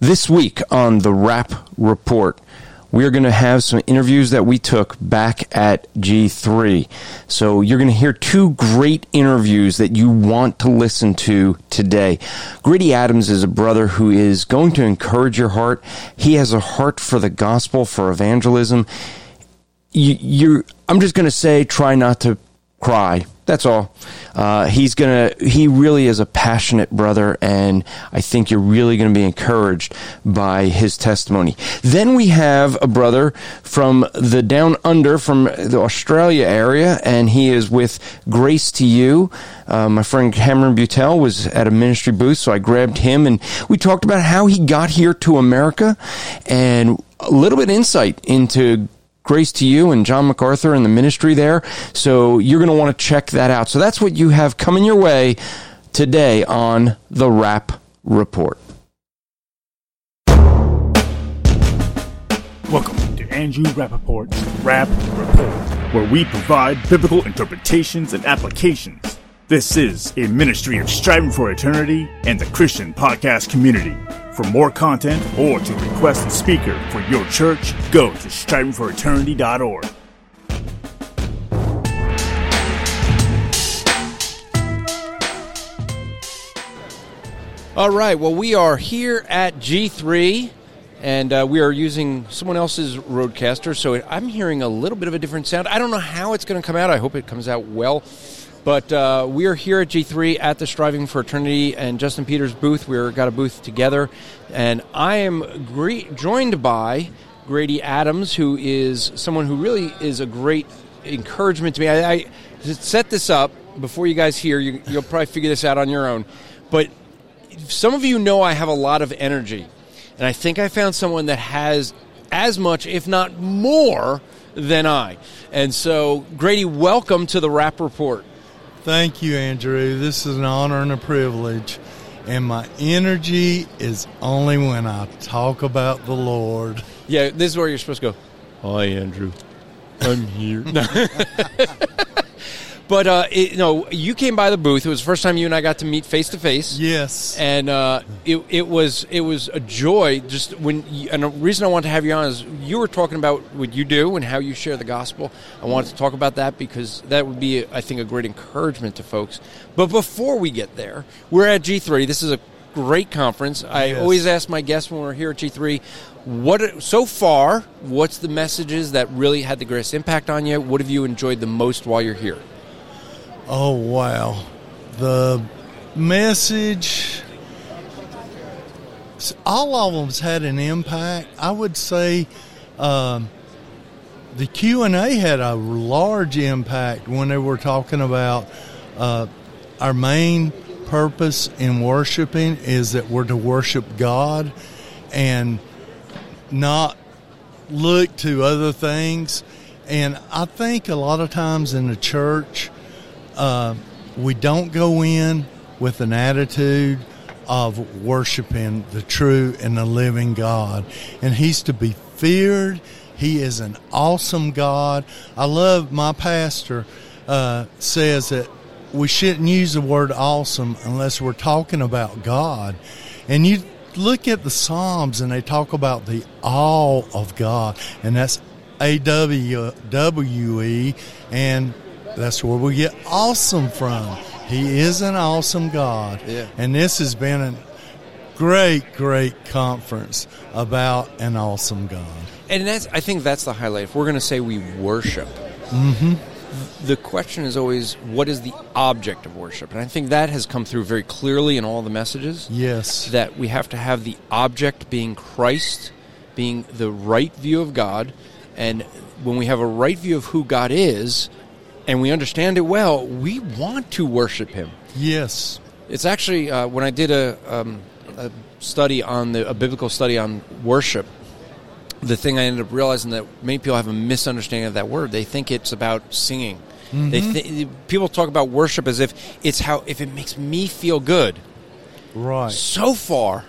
This week on the Rap Report, we're going to have some interviews that we took back at G3. So you're going to hear two great interviews that you want to listen to today. Grady Adams is a brother who is going to encourage your heart. He has a heart for the gospel, for evangelism. You, you're, I'm just going to say, try not to cry. That's all. Uh, he's gonna. He really is a passionate brother, and I think you're really to be encouraged by his testimony. Then we have a brother from the down under, from the Australia area, and he is with Grace to You. Uh, my friend Cameron Buettel was at a ministry booth, so I grabbed him, and we talked about how he got here to America, and a little bit insight into grace to you and John MacArthur and the ministry there. So you're going to want to check that out. So that's what you have coming your way today on the Rap Report. Welcome to Andrew Rappaport's Rap Report, where we provide biblical interpretations and applications. This is a ministry of striving for eternity and the Christian podcast community. For more content or to request a speaker for your church, go to strivingforeternity.org. All right. Well, we are here at G3, and uh, we are using someone else's RodeCaster so I'm hearing a little bit of a different sound. I don't know how it's going to come out. I hope it comes out well. But uh, we are here at G3 at the Striving for Eternity and Justin Peters booth. We've got a booth together, and I am gre- joined by Grady Adams, who is someone who really is a great encouragement to me. I, I set this up before you guys hear. You, you'll probably figure this out on your own. But some of you know I have a lot of energy, and I think I found someone that has as much, if not more, than I. And so, Grady, welcome to the Rap Report. Thank you, Andrew. This is an honor and a privilege. And my energy is only when I talk about the Lord. Yeah, this is where you're supposed to go. Hi, Andrew. I'm here. but uh, it, no, you came by the booth. It was the first time you and I got to meet face to face. Yes, and uh, it, it was it was a joy. Just when you, and the reason I wanted to have you on is you were talking about what you do and how you share the gospel. I wanted to talk about that because that would be, I think, a great encouragement to folks. But before we get there, we're at G3. This is a great conference. I Yes. always ask my guests when we're here at G3, what so far, what's the messages that really had the greatest impact on you? What have you enjoyed the most while you're here? Oh, wow. The message, all of them's had an impact. I would say um, the Q&A had a large impact when they were talking about uh, our main purpose in worshiping is that we're to worship God and not look to other things. And I think a lot of times in the church, uh, we don't go in with an attitude of worshiping the true and the living God. And He's to be feared. He is an awesome God. I love my pastor uh, says that we shouldn't use the word awesome unless we're talking about God. And you look at the Psalms and they talk about the awe of God, and that's A W W E, and that's where we get awesome from. He is an awesome God. Yeah. And this has been a great, great conference about an awesome God. And that's I think that's the highlight. If we're going to say we worship, mm-hmm. the question is always what is the object of worship? And I think that has come through very clearly in all the messages. Yes. That we have to have the object being Christ, being the right view of God, and when we have a right view of who God is, and we understand it well, we want to worship Him. Yes. It's actually uh, when I did a, um, a study on the a biblical study on worship. The thing I ended up realizing that many people have a misunderstanding of that word. They think it's about singing. They th- people talk about worship as if it's how if it makes me feel good. Right. So far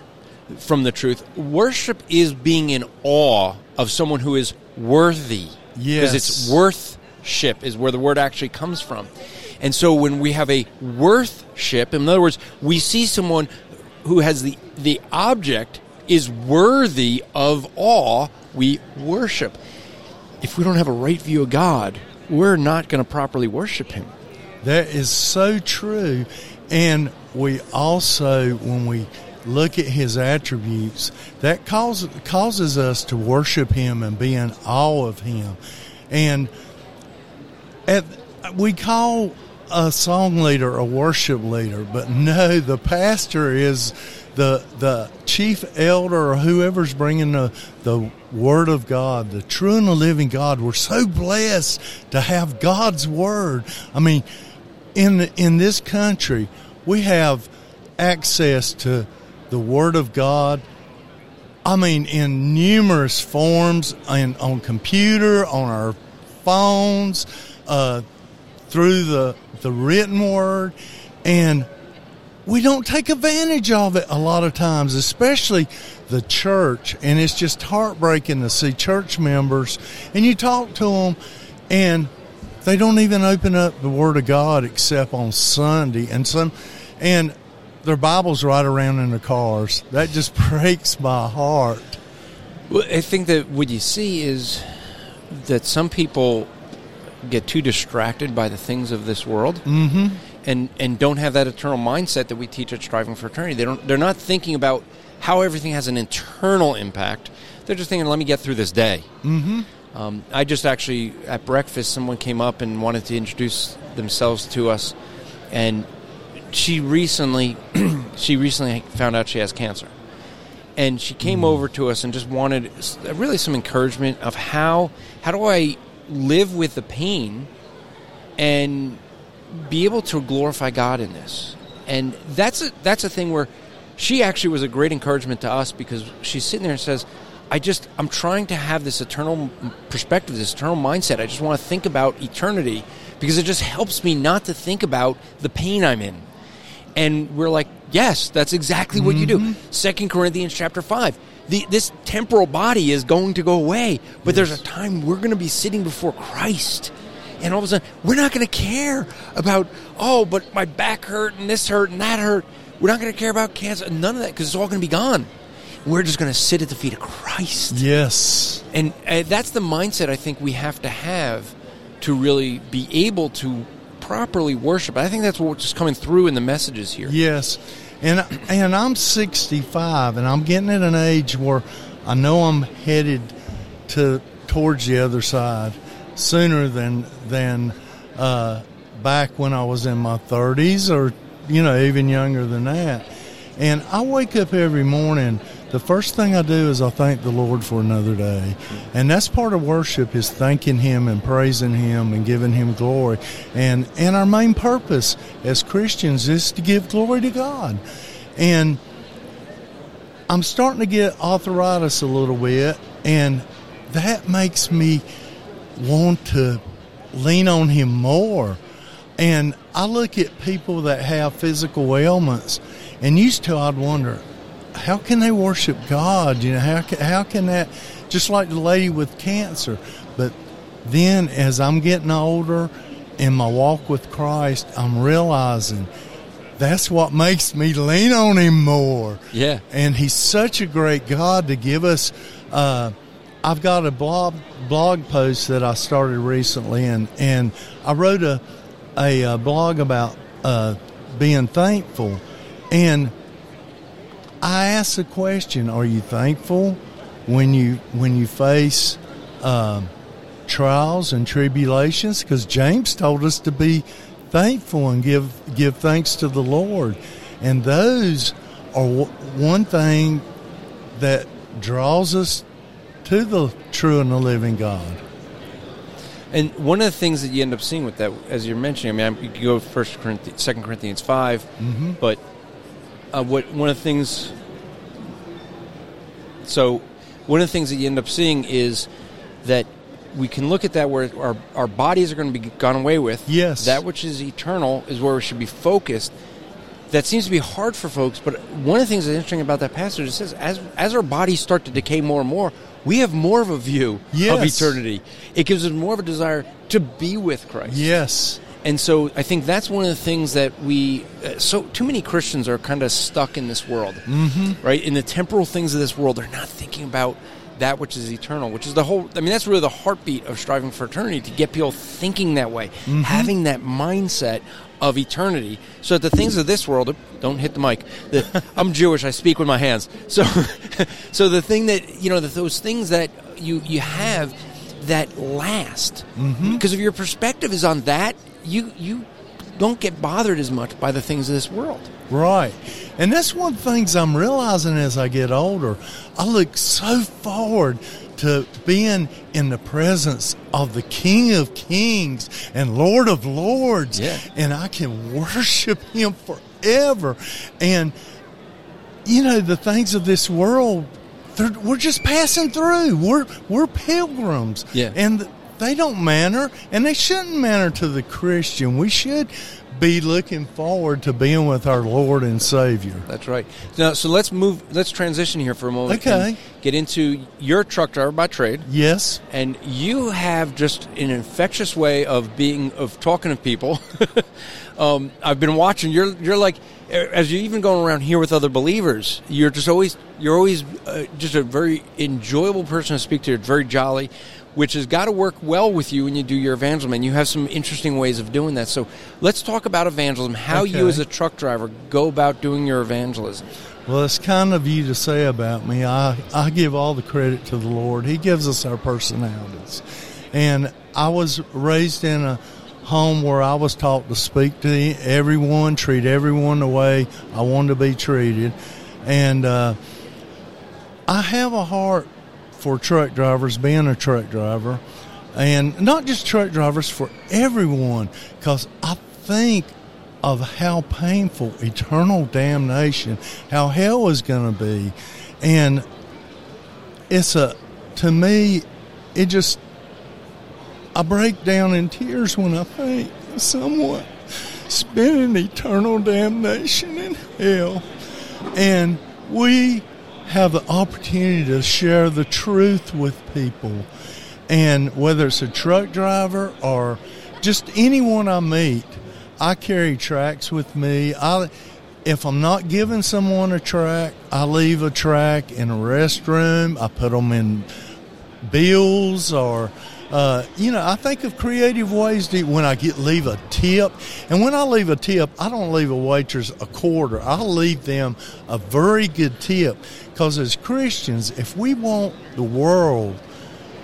from the truth, worship is being in awe of someone who is worthy. Yes. Because it's Yes. Worthship is where the word actually comes from. And so when we have a worth ship, in other words, we see someone who has the the object is worthy of awe, we worship. If we don't have a right view of God, we're not going to properly worship Him. That is so true. And we also, when we look at his attributes, that causes, causes us to worship him and be in awe of him. And we call a song leader a worship leader, but no, the pastor is the the chief elder or whoever's bringing the the word of God, the true and the living God. We're so blessed to have God's word. I mean, in in this country, we have access to the Word of God. I mean, in numerous forms, and on computer, on our phones, uh, through the the written word, and we don't take advantage of it a lot of times, especially the church. And it's just heartbreaking to see church members, and you talk to them, and they don't even open up the Word of God except on Sunday, and some, and their Bibles right around in the cars. That just breaks my heart. Well, I think that what you see is that some people get too distracted by the things of this world. Mm-hmm. And, and don't have that eternal mindset that we teach at Striving for Eternity. They don't. They're not thinking about how everything has an internal impact. They're just thinking, "Let me get through this day." Mm-hmm. Um, I just actually at breakfast, someone came up and wanted to introduce themselves to us, and she recently she recently found out she has cancer and she came mm. over to us and just wanted really some encouragement of how how do I live with the pain and be able to glorify God in this. And that's a that's a thing where she actually was a great encouragement to us because she's sitting there and says, I just I'm trying to have this eternal perspective, this eternal mindset. I just want to think about eternity because it just helps me not to think about the pain I'm in and we're like, yes, that's exactly what mm-hmm. you do. Mm-hmm. Second Corinthians chapter five. The, this temporal body is going to go away, but yes. there's a time we're going to be sitting before Christ. And all of a sudden, we're not going to care about, oh, but my back hurt and this hurt and that hurt. We're not going to care about cancer, none of that, because it's all going to be gone. We're just going to sit at the feet of Christ. Yes. And uh, that's the mindset I think we have to have to really be able to properly worship. I think that's what's just coming through in the messages here. Yes, and and I'm 65, and I'm getting at an age where I know I'm headed to towards the other side sooner than than uh, back when I was in my 30s, or you know even younger than that. And I wake up every morning the first thing I do is I thank the Lord for another day. And that's part of worship is thanking him and praising him and giving him glory. And and our main purpose as Christians is to give glory to God. And I'm starting to get arthritis a little bit and that makes me want to lean on him more. And I look at people that have physical ailments and used to I'd wonder, how can they worship God? You know, how can, how can that, just like the lady with cancer. But then as I'm getting older in my walk with Christ, I'm realizing that's what makes me lean on Him more. Yeah. And He's such a great God to give us. Uh, I've got a blog blog post that I started recently, and and I wrote a a, a blog about uh, being thankful, and I ask the question: Are you thankful when you when you face um, trials and tribulations? Because James told us to be thankful and give give thanks to the Lord, and those are w- one thing that draws us to the true and the living God. And one of the things that you end up seeing with that, as you're mentioning, I mean, you can go First Corinthians, Second Corinthians 5 mm-hmm. but uh, what one of the things. So, one of the things that you end up seeing is that we can look at that where our, our bodies are going to be gone away with. Yes. That which is eternal is where we should be focused. That seems to be hard for folks, but one of the things that's interesting about that passage is says as as our bodies start to decay more and more, we have more of a view yes. of eternity. It gives us more of a desire to be with Christ. Yes. And so I think that's one of the things that we, uh, so too many Christians are kind of stuck in this world, mm-hmm. right? In the temporal things of this world, they're not thinking about that which is eternal, which is the whole. I mean, that's really the heartbeat of striving for eternity to get people thinking that way, mm-hmm. having that mindset of eternity, so that the things of this world don't hit the mic. The, I'm Jewish; I speak with my hands. So, so the thing that you know, the, those things that you you have that last, mm-hmm. because if your perspective is on that, you you don't get bothered as much by the things of this world. Right. And that's one of the things I'm realizing as I get older. I look so forward to being in the presence of the King of Kings and Lord of Lords. Yeah. And I can worship Him forever. And, you know, the things of this world, we're just passing through. We're, we're pilgrims. Yeah. And they don't matter, and they shouldn't matter to the Christian. We should be looking forward to being with our Lord and Savior. That's right. Now, so let's move. Let's transition here for a moment. Okay. get into your truck driver by trade. Yes. And you have just an infectious way of being of talking to people. um, I've been watching. You're you're like as you're even going around here with other believers. You're just always you're always uh, just a very enjoyable person to speak to. It's very jolly which has got to work well with you when you do your evangelism. And you have some interesting ways of doing that. So let's talk about evangelism, how okay. you as a truck driver go about doing your evangelism. Well, it's kind of you to say about me. I, I give all the credit to the Lord. He gives us our personalities. And I was raised in a home where I was taught to speak to everyone, treat everyone the way I wanted to be treated. And uh, I have a heart for truck drivers, being a truck driver, and not just truck drivers, for everyone, because I think of how painful eternal damnation, how hell is going to be. And it's a, to me, it just, I break down in tears when I think someone spending eternal damnation in hell. And we have the opportunity to share the truth with people. And whether it's a truck driver or just anyone I meet, I carry tracts with me. I, if I'm not giving someone a tract, I leave a tract in a restroom. I put them in bills or uh, you know, I think of creative ways to when I get leave a tip, and when I leave a tip, I don't leave a waitress a quarter. I leave them a very good tip because as Christians, if we want the world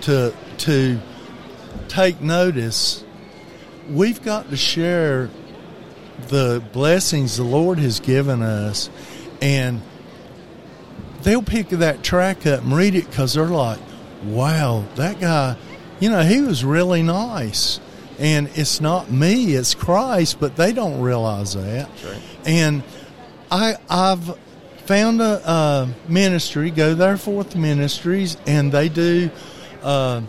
to to take notice, we've got to share the blessings the Lord has given us, and they'll pick that tract up and read it because they're like, "Wow, that guy." You know, he was really nice. And it's not me, it's Christ, but they don't realize that. Right. And I, I've found a, a, ministry, Go There Forth Ministries, and they do uh,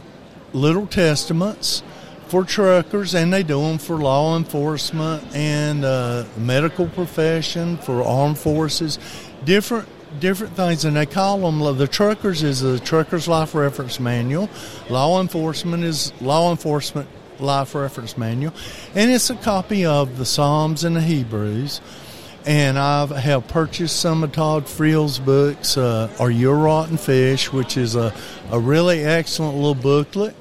little testaments for truckers, and they do them for law enforcement and uh, medical profession, for armed forces, different different things, and they call them the truckers is the truckers life reference manual, law enforcement is law enforcement life reference manual, and it's a copy of the Psalms and the Hebrews. And I have purchased some of Todd Friel's books, uh, Are You Rotten Fish, which is a, a really excellent little booklet.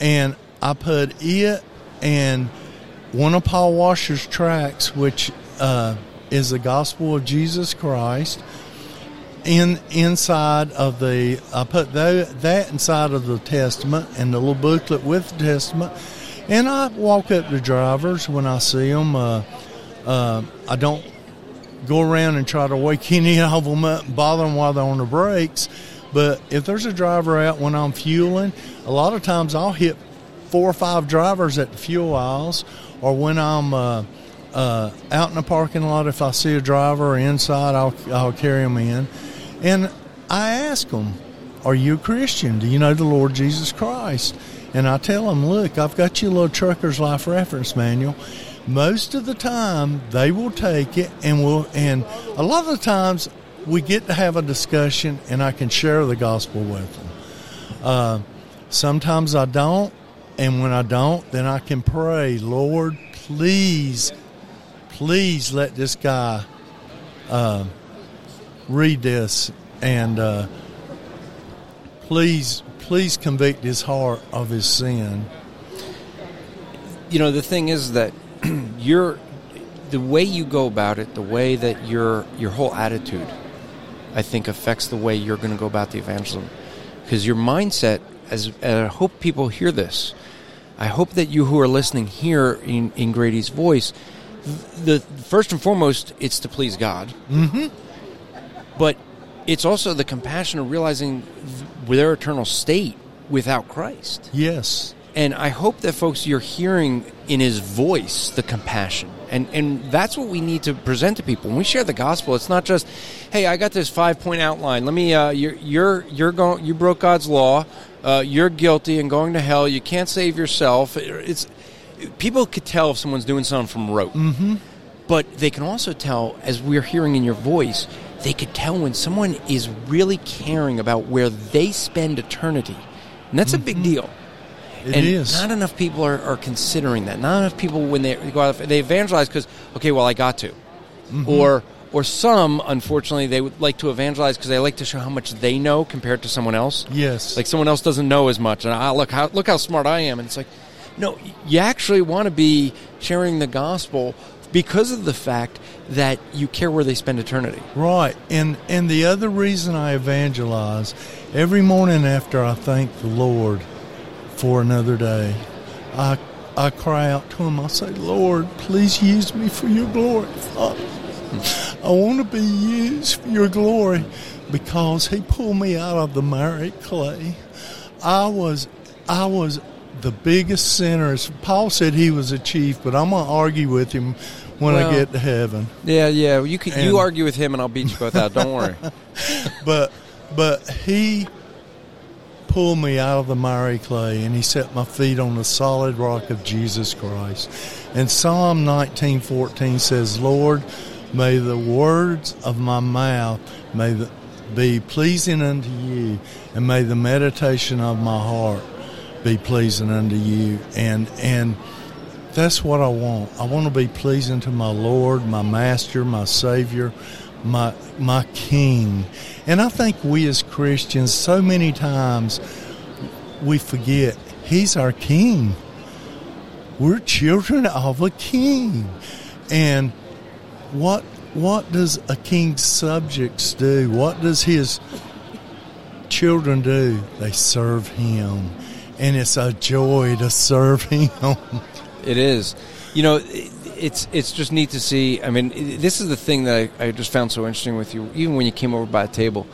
And I put it and one of Paul Washer's tracts, which uh, is the Gospel of Jesus Christ in inside of the I put that, inside of the testament and the little booklet with the testament, and I walk up to drivers when I see them. Uh, uh, I don't go around and try to wake any of them up and bother them while they're on the breaks. But if there's a driver out when I'm fueling, a lot of times I'll hit four or five drivers at the fuel aisles, or when I'm uh, uh, out in the parking lot, if I see a driver inside, I'll I'll carry them in. And I ask them, Are you a Christian? Do you know the Lord Jesus Christ? And I tell them, Look, I've got you a little trucker's life reference manual. Most of the time, they will take it, and will. And a lot of the times, we get to have a discussion, and I can share the gospel with them. Uh, sometimes I don't, and when I don't, then I can pray, Lord, please, please let this guy uh, read this and uh, please, please convict his heart of his sin. You know, the thing is that you're the way you go about it, the way that your your whole attitude, I think, affects the way you're going to go about the evangelism. Because your mindset, as and I hope people hear this, I hope that you who are listening hear in, in Grady's voice, the first and foremost, it's to please God. Mm-hmm. But it's also the compassion of realizing their eternal state without Christ. Yes. And I hope that folks you're hearing in his voice the compassion. And and that's what we need to present to people. When we share the gospel, it's not just, hey, I got this five point outline. Let me uh, you're you're you're going you broke God's law. Uh, you're guilty and going to hell. You can't save yourself. It's people could tell if someone's doing something from rote. Mm-hmm. But they can also tell, as we're hearing in your voice, they could tell when someone is really caring about where they spend eternity. And that's mm-hmm. a big deal. It and is. not enough people are, are considering that. Not enough people when they go out, they evangelize because okay, well, I got to, mm-hmm. or or some, unfortunately, they would like to evangelize because they like to show how much they know compared to someone else. Yes, like someone else doesn't know as much, and I look how look how smart I am, and it's like, no, you actually want to be sharing the gospel because of the fact that you care where they spend eternity. Right. And and the other reason I evangelize every morning after I thank the Lord for another day, I I cry out to him. I say, "Lord, please use me for your glory. I want to be used for your glory because he pulled me out of the miry clay. I was I was the biggest sinner. Paul said he was a chief, but I'm going to argue with him when well, I get to heaven. Yeah, yeah. You can and, you argue with him, and I'll beat you both out. Don't worry. but but he pulled me out of the miry clay, and he set my feet on the solid rock of Jesus Christ. And Psalm 19:14 says, "Lord, may the words of my mouth may the, be pleasing unto you, and may the meditation of my heart be pleasing unto you." And and that's what I want. I want to be pleasing to my Lord, my Master, my Savior, my my King. And I think we as Christians, so many times, we forget He's our King. We're children of a King, and what what does a king's subjects do? What does his children do? They serve him, and it's a joy to serve him. It is. You know, it's it's just neat to see. I mean, this is the thing that I, I just found so interesting with you. Even when you came over by the table,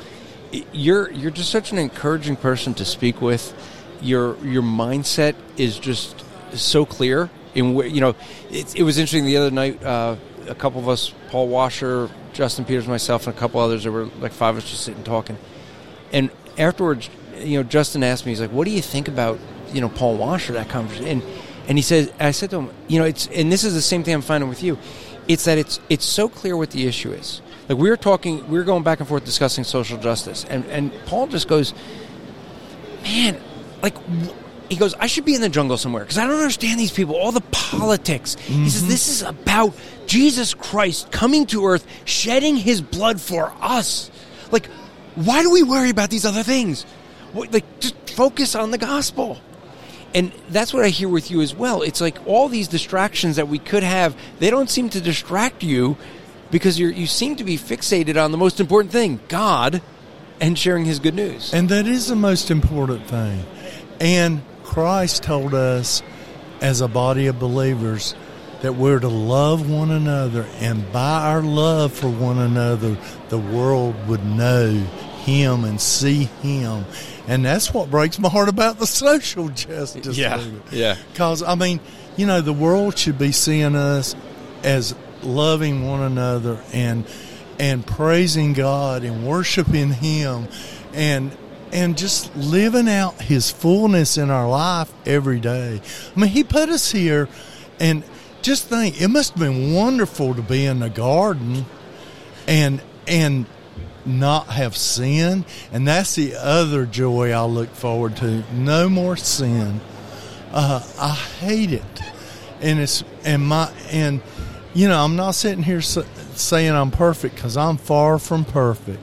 you're you're just such an encouraging person to speak with. Your your mindset is just so clear. In where you know, it, it was interesting the other night. Uh, a couple of us, Paul Washer, Justin Peters, myself, and a couple others, there were like five of us just sitting talking. And afterwards, you know, Justin asked me, he's like, "What do you think about you know Paul Washer that conversation?" And and he says, I said to him, you know, it's and this is the same thing I'm finding with you. It's that it's it's so clear what the issue is. Like we were talking, we were going back and forth discussing social justice, and and Paul just goes, man, like he goes, I should be in the jungle somewhere because I don't understand these people, all the politics. Mm-hmm. He says, mm-hmm. this is about Jesus Christ coming to earth, shedding his blood for us. Like, why do we worry about these other things? Like, just focus on the gospel. And that's what I hear with you as well. It's like all these distractions that we could have, they don't seem to distract you because you you seem to be fixated on the most important thing, God, and sharing his good news. And that is the most important thing. And Christ told us as a body of believers that we're to love one another and by our love for one another the world would know him and see him and that's what breaks my heart about the social justice yeah yeah. Because i mean you know the world should be seeing us as loving one another and and praising god and worshiping him and and just living out his fullness in our life every day. I mean he put us here and just think it must have been wonderful to be in the garden and and not have sin. And that's the other joy I look forward to. No more sin. Uh, I hate it. and it's and my and you know I'm not sitting here saying I'm perfect because I'm far from perfect,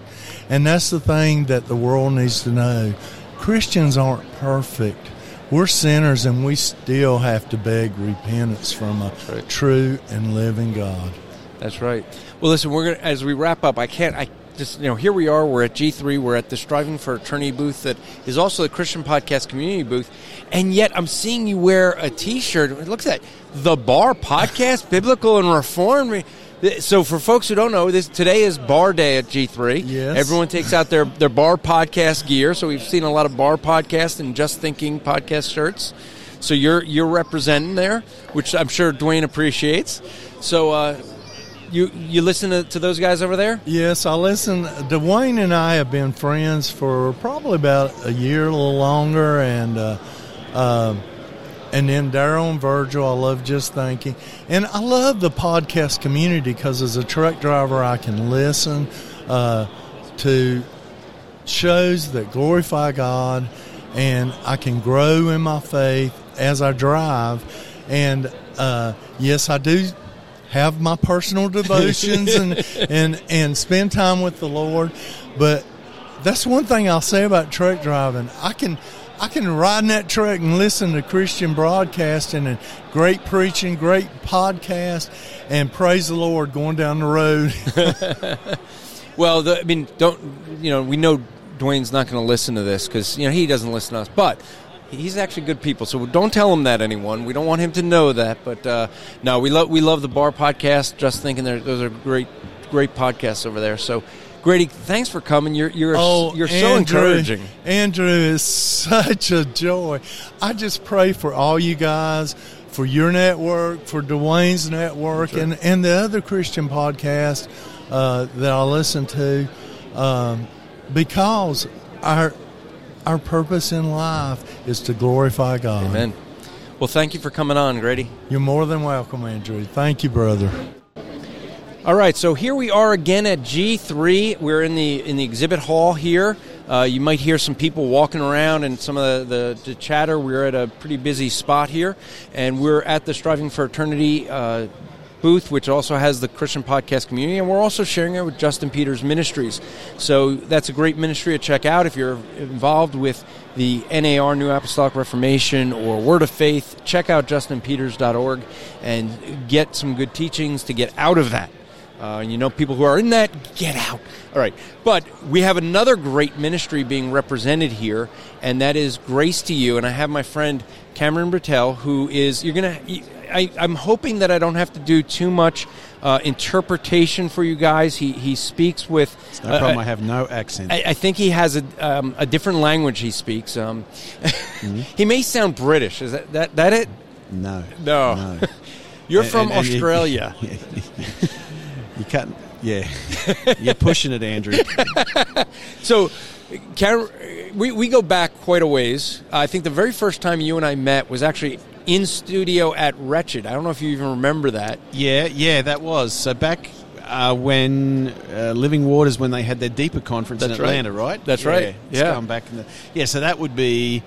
and that's the thing that the world needs to know. Christians aren't perfect. We're sinners, and we still have to beg repentance from a right. true and living God. That's right. Well, listen, we're gonna as we wrap up. I can't. I just you know here we are. We're at G three. We're at the Striving for Eternity booth that is also the Christian Podcast Community booth, and yet I'm seeing you wear a T-shirt. It looks at the Bar Podcast, Biblical and Reformed. So for folks who don't know, this today is Bar Day at G three. Yes. Everyone takes out their their Bar Podcast gear. So we've seen a lot of Bar Podcast and Just Thinking podcast shirts. So you're you're representing there, which I'm sure Dwayne appreciates. So uh, you you listen to, to those guys over there? Yes, I listen. Dwayne and I have been friends for probably about a year, a little longer, and uh, uh, and then Darrell and Virgil. I love just thinking, and I love the podcast community because as a truck driver, I can listen uh, to shows that glorify God, and I can grow in my faith as I drive. And uh, yes, I do have my personal devotions and, and and spend time with the Lord. But that's one thing I'll say about truck driving. I can I can ride in that truck and listen to Christian broadcasting and great preaching, great podcast, and praise the Lord going down the road. Well, the, I mean, don't you know? We know Dwayne's not going to listen to this because you know he doesn't listen to us, but. He's actually good people, so don't tell him that anyone. We don't want him to know that. But uh, no, we love we love the bar podcast. Just thinking, there those are great great podcasts over there. So, Grady, thanks for coming. You're you're Oh, you're so Andrew, encouraging. Andrew is such a joy. I just pray for all you guys, for your network, for Dwayne's network, and, and the other Christian podcast uh, that I listen to, um, because our our purpose in life is to glorify God. Amen. Well, thank you for coming on, Grady. You're more than welcome, Andrew. Thank you, brother. All right, so here we are again at G3. We're in the in the exhibit hall here. Uh, you might hear some people walking around and some of the, the, the chatter. We're at a pretty busy spot here, and we're at the Striving for Eternity uh, booth, which also has the Christian podcast community, and we're also sharing it with Justin Peters Ministries. So that's a great ministry to check out if you're involved with the NAR New Apostolic Reformation or Word of Faith. Check out justinpeters.org and get some good teachings to get out of that. Uh, you know, people who are in that, get out. All right. But we have another great ministry being represented here, and that is Grace to You. And I have my friend Cameron Buettel, who is, you're going to, I, I'm hoping that I don't have to do too much uh, interpretation for you guys. He, he speaks with. No uh, problem. I have no accent. I, I think he has a, um, a different language he speaks. Um, he may sound British. Is that, that, that it? no. No. No. You're And- from and- and you- Australia. You can't. Yeah. You're pushing it, Andrew. So, Karen, we, we go back quite a ways. I think the very first time you and I met was actually in studio at Wretched. I don't know if you even remember that. Yeah, yeah, that was. So back uh, when uh, Living Waters, when they had their deeper conference That's in. Atlanta, right? That's Yeah, right. Yeah. back in the. Yeah, so that would be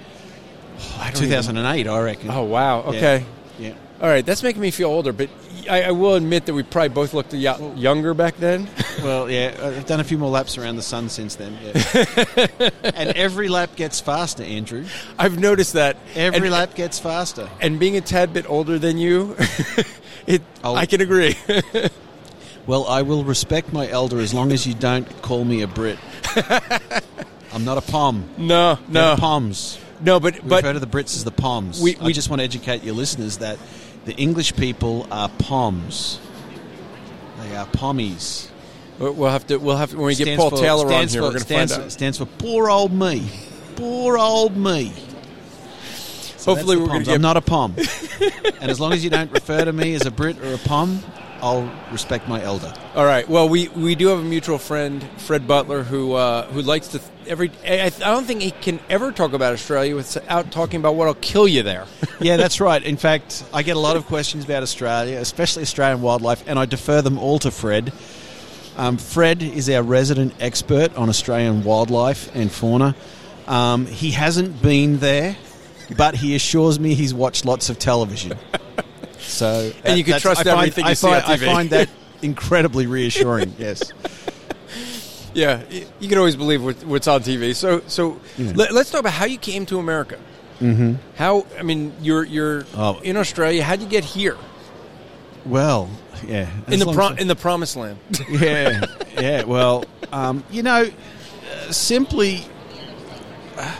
I don't 2008, I reckon. Oh, wow. Yeah. Okay. Yeah. All right. That's making me feel older, but I, I will admit that we probably both looked yo- younger back then. Well, yeah, I've done a few more laps around the sun since then. Yeah. and every lap gets faster, Andrew. I've noticed that. Every and, lap gets faster. And being a tad bit older than you, it, Oh. I can agree. Well, I will respect my elder as long as you don't call me a Brit. I'm not a pom. no, They're no. Poms. No, but, We but refer to the Brits as the Poms. We- I we- just want to educate your listeners that the English people are Poms. They are Pommies. we'll have to, we'll have to, when we get Paul for- Taylor on here, for- we're going to stands, find out. Stands for poor old me. Poor old me. So Hopefully we're gonna get- I'm not a Pom. and as long as you don't refer to me as a Brit or a Pom, I'll respect my elder. All right. Well, we, we do have a mutual friend, Fred Butler, who uh, who likes to every. I, I don't think he can ever talk about Australia without talking about what'll kill you there. yeah, that's right. In fact, I get a lot of questions about Australia, especially Australian wildlife, and I defer them all to Fred. Um, Fred is our resident expert on Australian wildlife and fauna. Um, he hasn't been there, but he assures me he's watched lots of television. So And you can trust I find, everything you I see on find, TV. I find that incredibly reassuring. Yes. Yeah, you can always believe what's on TV. So, so let, us talk about how you came to America. Mm-hmm. How I mean, you're you're Oh. in Australia. How'd you get here Well, yeah. in the pro- in the promised land? yeah, yeah. Well, um, you know, uh, simply, uh,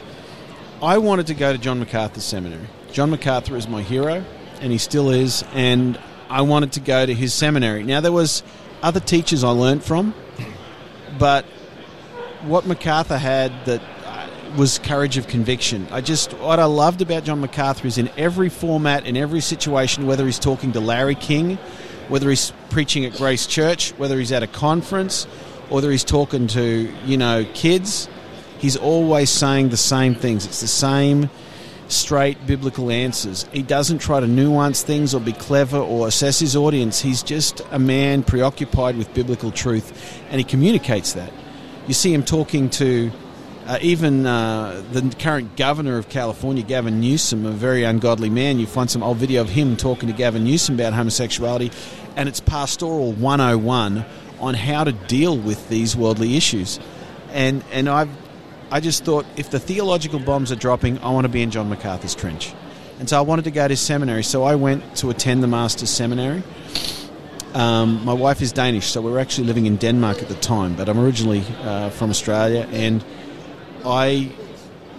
I wanted to go to John MacArthur Seminary. John MacArthur is my hero, and he still is. And I wanted to go to his seminary. Now there was other teachers I learnt from, but what MacArthur had that uh, was courage of conviction. I just what I loved about John MacArthur is in every format, in every situation, whether he's talking to Larry King, whether he's preaching at Grace Church, whether he's at a conference, or whether he's talking to you know kids, he's always saying the same things. It's the same straight biblical answers. He doesn't try to nuance things or be clever or assess his audience. He's just a man preoccupied with biblical truth, and he communicates that. You see him talking to uh, even uh, the current governor of California, Gavin Newsom, a very ungodly man. You find some old video of him talking to Gavin Newsom about homosexuality, and it's pastoral 101 on how to deal with these worldly issues. And and I've I just thought if the theological bombs are dropping, I want to be in John MacArthur's trench. And so I wanted to go to seminary. So I went to attend the master's seminary. Um, my wife is Danish, so we were actually living in Denmark at the time, but I'm originally uh, from Australia. And I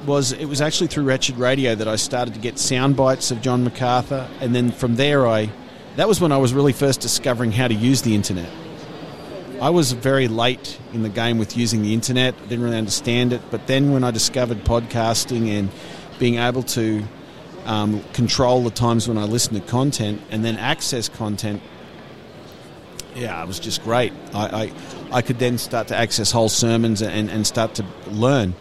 was, it was actually through Wretched Radio that I started to get sound bites of John MacArthur. And then from there, I, that was when I was really first discovering how to use the internet. I was very late in the game with using the internet. I didn't really understand it. But then when I discovered podcasting and being able to um, control the times when I listen to content and then access content, yeah, it was just great. I, I, I could then start to access whole sermons and, and start to learn.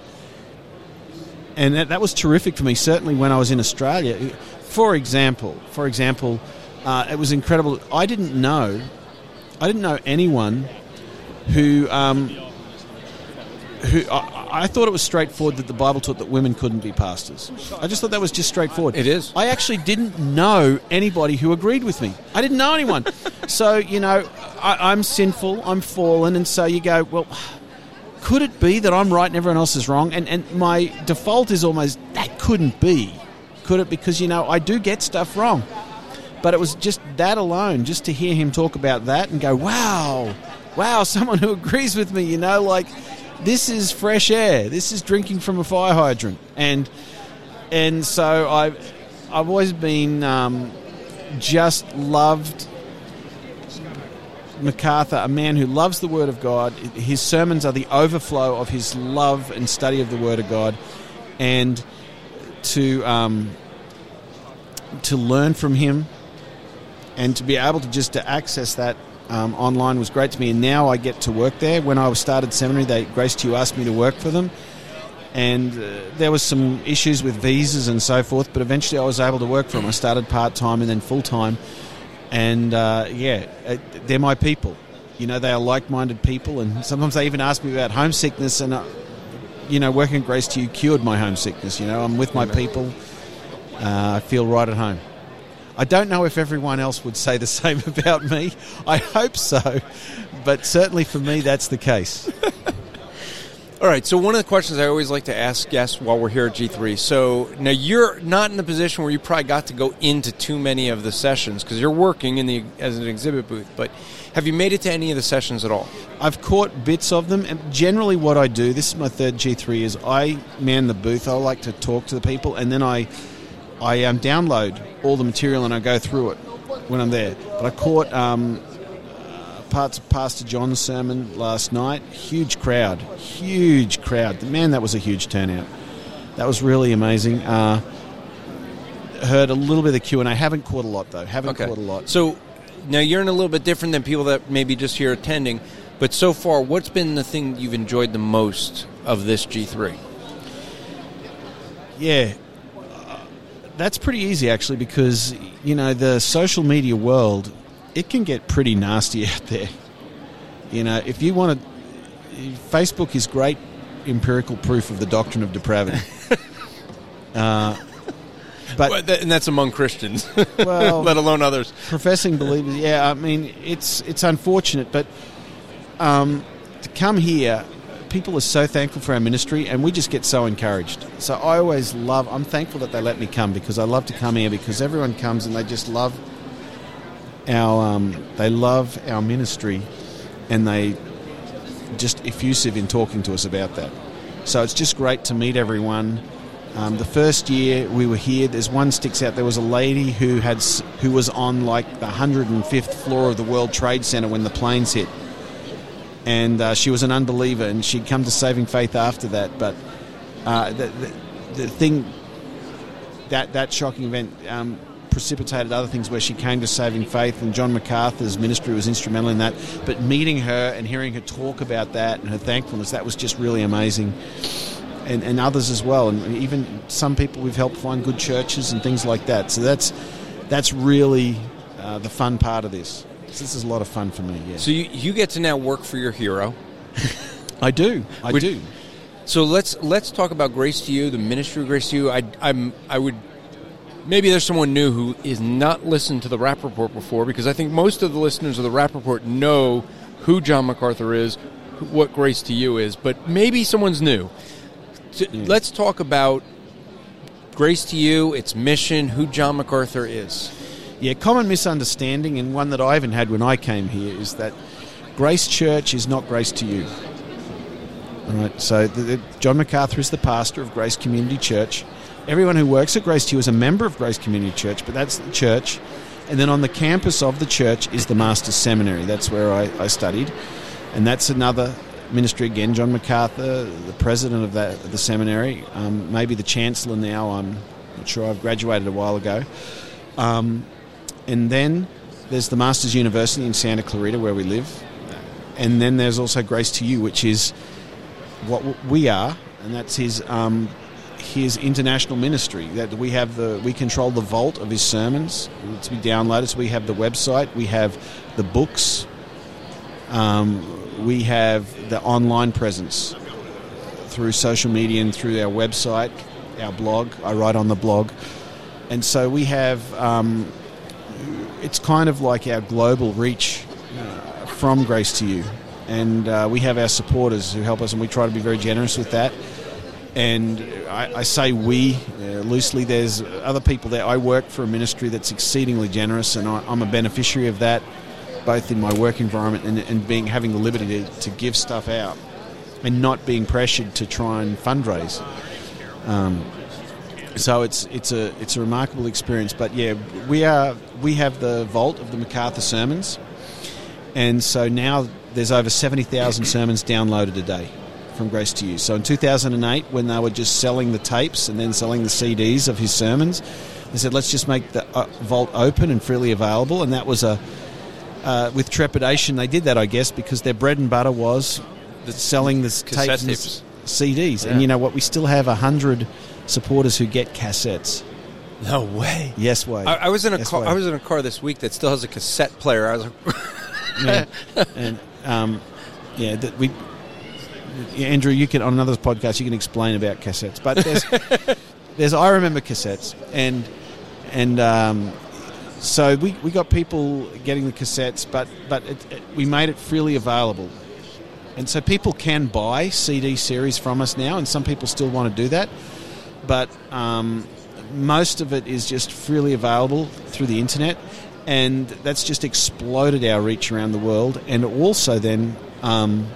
And that, that was terrific for me, certainly when I was in Australia. For example, for example, uh, it was incredible. I didn't know, I didn't know anyone who um, who I, I thought it was straightforward that the Bible taught that women couldn't be pastors. I just thought that was just straightforward. It is. I actually didn't know anybody who agreed with me. I didn't know anyone. so you know, I, I'm sinful. I'm fallen, and so you go, well. Could it be that I'm right and everyone else is wrong? And and my default is almost that couldn't be, could it? Because you know I do get stuff wrong. But it was just that alone, just to hear him talk about that and go, wow, wow, someone who agrees with me, you know, like this is fresh air. This is drinking from a fire hydrant. And and so I've I've always been um, just loved MacArthur, a man who loves the Word of God. His sermons are the overflow of his love and study of the Word of God, and to um, to learn from him and to be able to just to access that um, online was great to me. And now I get to work there. When I started seminary, they Grace to asked me to work for them, and uh, there was some issues with visas and so forth. But eventually, I was able to work for them. I started part time and then full time, and uh, yeah, uh, they're my people. You know, they are like-minded people, and sometimes they even ask me about homesickness. And uh, you know, working at Grace to You cured my homesickness. You know, I'm with my people. Uh, I feel right at home. I don't know if everyone else would say the same about me. I hope so, but certainly for me, that's the case. All right. So one of the questions I always like to ask guests while we're here at G3. So now you're not in the position where you probably got to go into too many of the sessions because you're working in the as an exhibit booth. But have you made it to any of the sessions at all? I've caught bits of them, and generally, what I do this is my third G3 is I man the booth. I like to talk to the people, and then I I um, download all the material and I go through it when I'm there. But I caught um, uh, parts of Pastor John's sermon last night. Huge crowd, huge crowd. Man, that was a huge turnout. That was really amazing. Uh, heard a little bit of the Q and A. Haven't caught a lot though. Haven't caught a lot. So now you're in a little bit different than people that maybe just here attending. But so far, what's been the thing you've enjoyed the most of this G3? Yeah. Uh, That's pretty easy actually because you know the social media world it can get pretty nasty out there. You know, if you want to Facebook is great empirical proof of the doctrine of depravity. But But th- and that's among Christians, Well- let alone others. professing believers, yeah, I mean, it's it's unfortunate, but um, to come here, people are so thankful for our ministry, and we just get so encouraged. So I always love. I'm thankful that they let me come because I love to come here because everyone comes and they just love our um, they love our ministry, and they just effusive in talking to us about that. So it's just great to meet everyone. Um, the first year we were here, there's one sticks out. There was a lady who had who was on like the 105th floor of the World Trade Center when the planes hit, and uh, she was an unbeliever, and she'd come to saving faith after that. But uh, the, the, the thing that that shocking event um, precipitated other things where she came to saving faith, and John MacArthur's ministry was instrumental in that. But meeting her and hearing her talk about that and her thankfulness, that was just really amazing. And, and others as well, and even some people we've helped find good churches and things like that. So that's that's really uh, the fun part of this. This is a lot of fun for me. Yeah, So you, you get to now work for your hero. I do, I Would- do. So let's let's talk about Grace to You, the ministry of Grace to You. I, I'm I would maybe there's someone new who is not listened to the Rap Report before because I think most of the listeners of the Rap Report know who John MacArthur is, what Grace to You is, but maybe someone's new. So hmm. Let's talk about Grace to You, its mission, who John MacArthur is. Yeah, common misunderstanding, and one that I even had when I came here, is that Grace Church is not Grace to you. All right, so the, the, John MacArthur is the pastor of Grace Community Church. Everyone who works at Grace to you is a member of Grace Community Church, but that's the church. And then on the campus of the church is the Master's Seminary. That's where I, I studied. And that's another ministry again. John MacArthur, the president of that, the seminary, um, maybe the chancellor now. I'm not sure. I've graduated a while ago. Um, and then there's the Masters University in Santa Clarita, where we live. And then there's also Grace to You, which is what we are, and that's his um, his international ministry. That we have the we control the vault of his sermons to be downloaded. So we have the website, we have the books, um, we have the online presence through social media and through our website, our blog. I write on the blog, and so we have. Um, it's kind of like our global reach uh, from Grace to You. And uh, we have our supporters who help us, and we try to be very generous with that. And I, I say we uh, loosely. There's other people there. I work for a ministry that's exceedingly generous, and I, I'm a beneficiary of that, both in my work environment and, and being having the liberty to, to give stuff out, and not being pressured to try and fundraise. Um, so it's it's a it's a remarkable experience. But yeah, we are we have the vault of the MacArthur sermons, and so now there's over seventy thousand sermons downloaded a day from Grace to You. So in 2008, when they were just selling the tapes and then selling the CDs of his sermons, they said let's just make the uh, vault open and freely available, and that was a uh, with trepidation they did that, I guess, because their bread and butter was selling the tapes, and tapes. CDs. Yeah. And you know what? We still have a hundred supporters who get cassettes. No way. Yes, way. I, I was in a Yes, car. way. I was in a car this week that still has a cassette player. I was like, yeah. and um, yeah, that we. Andrew, you can on another podcast you can explain about cassettes, but there's, there's I remember cassettes and and um, so we, we got people getting the cassettes, but but it, it, we made it freely available, and so people can buy CD series from us now, and some people still want to do that, but um, most of it is just freely available through the internet, and that's just exploded our reach around the world, and also then um,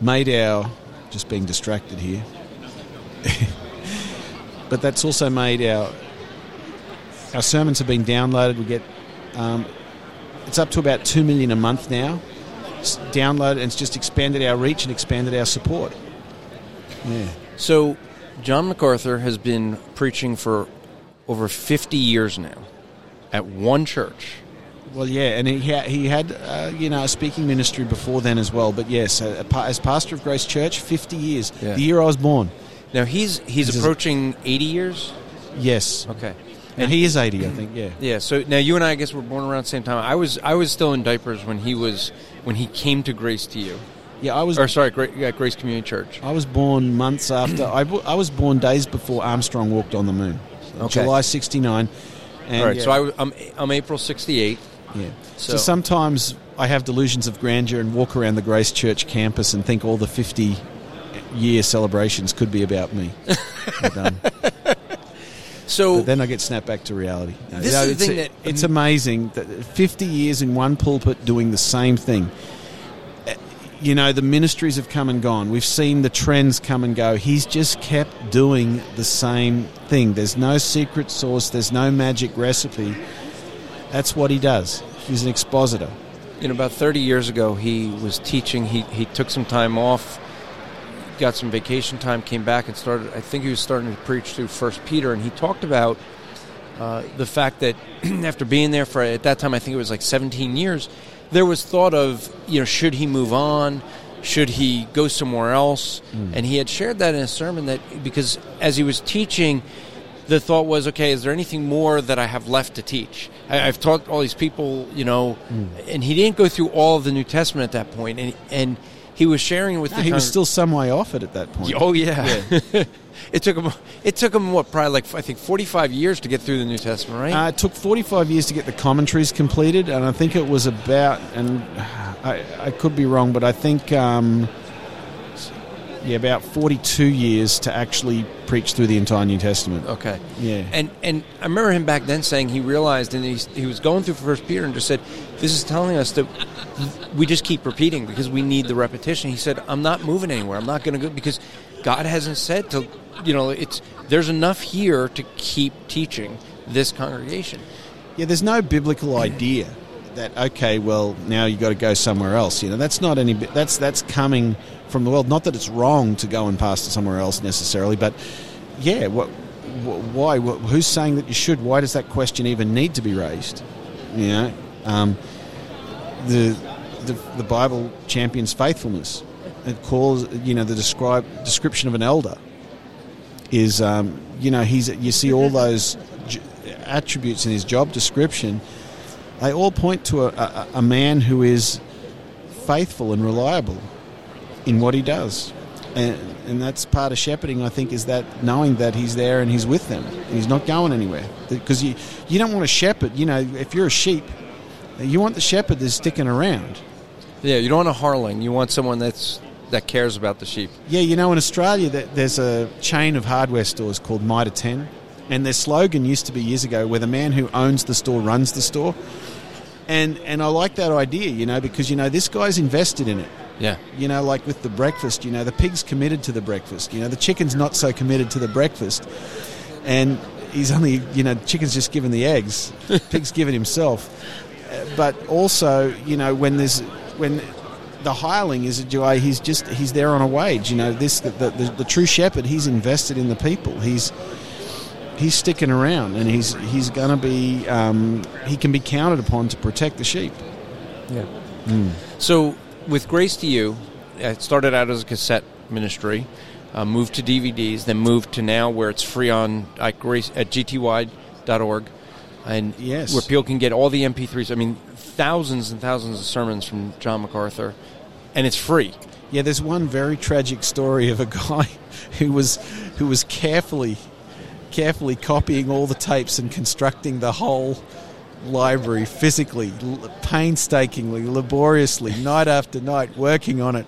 made our just being distracted here. but that's also made our our sermons have been downloaded. We get um, it's up to about two million a month now. It's downloaded, and it's just expanded our reach and expanded our support. Yeah. So, John MacArthur has been preaching for over 50 years now at one church. Well, yeah, and he ha- he had uh, you know a speaking ministry before then as well. But yes, uh, as pastor of Grace Church, fifty years. Yeah. The year I was born. Now he's he's This is- approaching 80 years. Yes, Okay. and he is eighty, I think. Yeah. Yeah. So now you and I, I guess, were born around the same time. I was I was still in diapers when he was when he came to Grace to you. Yeah, I was. Or sorry, yeah, Grace Community Church. I was born months after. I, w- I was born days before Armstrong walked on the moon. Okay. July '69. All right, yeah, so I, w- I'm I'm April '68. yeah. So, So- sometimes I have delusions of grandeur and walk around the Grace Church campus and think all the 50 year celebrations could be about me. um, So but then I get snapped back to reality. No, This no, is the it's, thing that- it's amazing that 50 years in one pulpit doing the same thing. You know, the ministries have come and gone. We've seen the trends come and go. He's just kept doing the same thing. There's no secret sauce, there's no magic recipe. That's what he does. He's an expositor. you know, about 30 years ago, he was teaching. He he took some time off, got some vacation time, came back and started. I think he was starting to preach through First Peter, and he talked about uh, the fact that after being there for at that time, I think it was like 17 years, there was thought of you know should he move on, should he go somewhere else, hmm. and he had shared that in a sermon that because as he was teaching. The thought was, okay, is there anything more that I have left to teach? I, I've taught all these people, you know, hmm. and he didn't go through all of the New Testament at that point, and and he was sharing with No, the he was still some way off it at that point. Oh yeah. it took him. It took him what? Probably like I think forty-five years to get through the New Testament, right? Uh, it took 45 years to get the commentaries completed, and I think it was about, and I, I could be wrong, but I think, um, yeah, about 42 years to actually preach through the entire New Testament. okay. Yeah. And and I remember him back then saying he realized, and he, he was going through First Peter and just said, "This is telling us that we just keep repeating because we need the repetition." He said, "I'm not moving anywhere. I'm not going to go because God hasn't said to, you know, it's there's enough here to keep teaching this congregation." Yeah, there's no biblical idea that okay, well now you've got to go somewhere else. You know, that's not any. That's that's coming from the world. Not that it's wrong to go and pastor somewhere else necessarily, but yeah, what, why? Who's saying that you should? Why does that question even need to be raised? You know, um, the, the the Bible champions faithfulness. It calls you know the describe description of an elder is um, you know he's you see all those attributes in his job description. They all point to a, a, a man who is faithful and reliable in what he does. And, and that's part of shepherding, I think, is that knowing that he's there and he's with them. He's not going anywhere. Because you, you don't want a shepherd, you know, if you're a sheep, you want the shepherd that's sticking around. Yeah, you don't want a hireling. You want someone that's that cares about the sheep. Yeah, you know, in Australia, th- there's a chain of hardware stores called Mitre 10, and their slogan used to be years ago, where the man who owns the store runs the store. And and I like that idea, you know, because you know this guy's invested in it. Yeah. You know, like with the breakfast, you know, the pig's committed to the breakfast. You know, the chicken's not so committed to the breakfast, and he's only, you know, chicken's just given the eggs, pig's given himself. But also, you know, when there's when the hireling is a joy, he's just he's there on a wage. You know, this the, the, the, the true shepherd, he's invested in the people. He's he's sticking around, and he's he's going to be um, he can be counted upon to protect the sheep. Yeah. So with Grace to You, it started out as a cassette ministry, uh, moved to DVDs, then moved to now where it's free on at Grace at gty.org, and Yes. where people can get all the MP3s. I mean, thousands and thousands of sermons from John MacArthur, and it's free. Yeah, there's one very tragic story of a guy who was who was carefully carefully copying all the tapes and constructing the whole library physically, painstakingly, laboriously, night after night, working on it.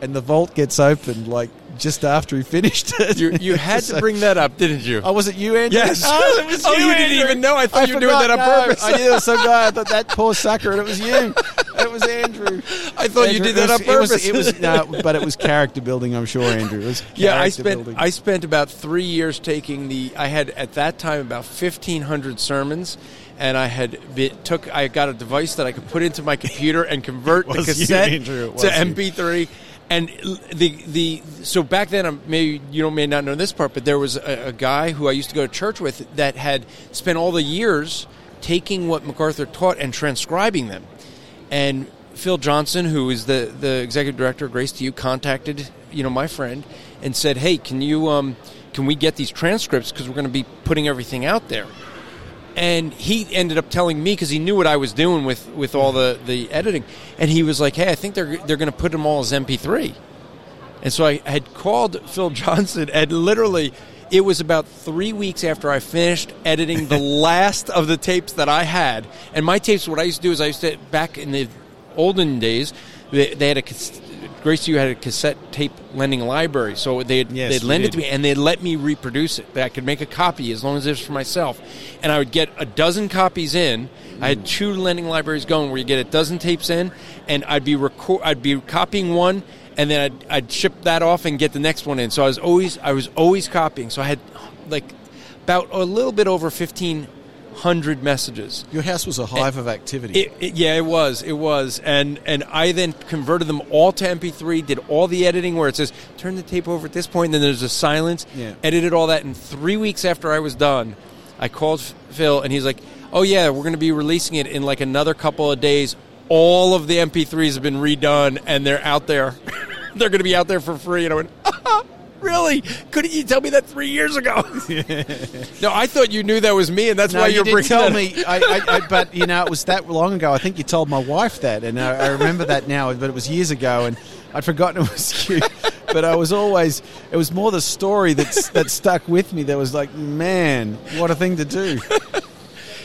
And the vault gets opened like just after he finished it. You, you had to bring that up, didn't you? Oh, was it you, Andrew? Yes. Oh, it was Oh, you, you didn't even know. I thought you were doing that on No, purpose. I knew there was some guy. I thought that poor sucker, and it was you. It was Andrew. I thought you did that on purpose. It was, it was no, but it was character building. I'm sure, Andrew. It was Yeah, I character spent building. I spent about three years taking the. I had at that time about fifteen hundred sermons, and I had been, took. I got a device that I could put into my computer and convert the you, cassette Andrew, it to was you. MP3. And the the so back then, um, maybe you don't may not know this part, but there was a, a guy who I used to go to church with that had spent all the years taking what MacArthur taught and transcribing them. And Phil Johnson, who is the, the executive director of Grace to You, contacted you know my friend and said, "Hey, can you um, can we get these transcripts because we're going to be putting everything out there?" And he ended up telling me because he knew what I was doing with, with all the, the editing, and he was like, "Hey, I think they're they're going to put them all as MP3." And so I had called Phil Johnson, and literally, it was about three weeks after I finished editing the last of the tapes that I had. And my tapes, what I used to do is I used to back in the olden days, they, they had a cas- Grace You had a cassette tape lending library, so they'd, Yes, they'd lend it to me and they'd let me reproduce it. I could make a copy as long as it was for myself, and I would get a dozen copies in. I had mm. two lending libraries going where you get a dozen tapes in, and I'd be record, I'd be copying one, and then I'd, I'd ship that off and get the next one in. So I was always I was always copying. So I had like about a little bit over fifteen hundred messages. Your house was a hive of activity. It, it, yeah, it was. It was, and and I then converted them all to MP3. Did all the editing where it says turn the tape over at this point, and then there's a silence. Yeah. Edited all that, and three weeks after I was done, I called Phil, and he's like, "Oh yeah, we're going to be releasing it in like another couple of days. All of the MP3s have been redone, and they're out there. they're going to be out there for free." And I went. Really? Couldn't you tell me that three years ago? no, I thought you knew that was me, and that's no, why you you're did bringing tell that me. I, I, I, but you know, it was that long ago. I think you told my wife that, and I, I remember that now. But it was years ago, and I'd forgotten it was you. But I was always. It was more the story that that stuck with me. That was like, man, what a thing to do.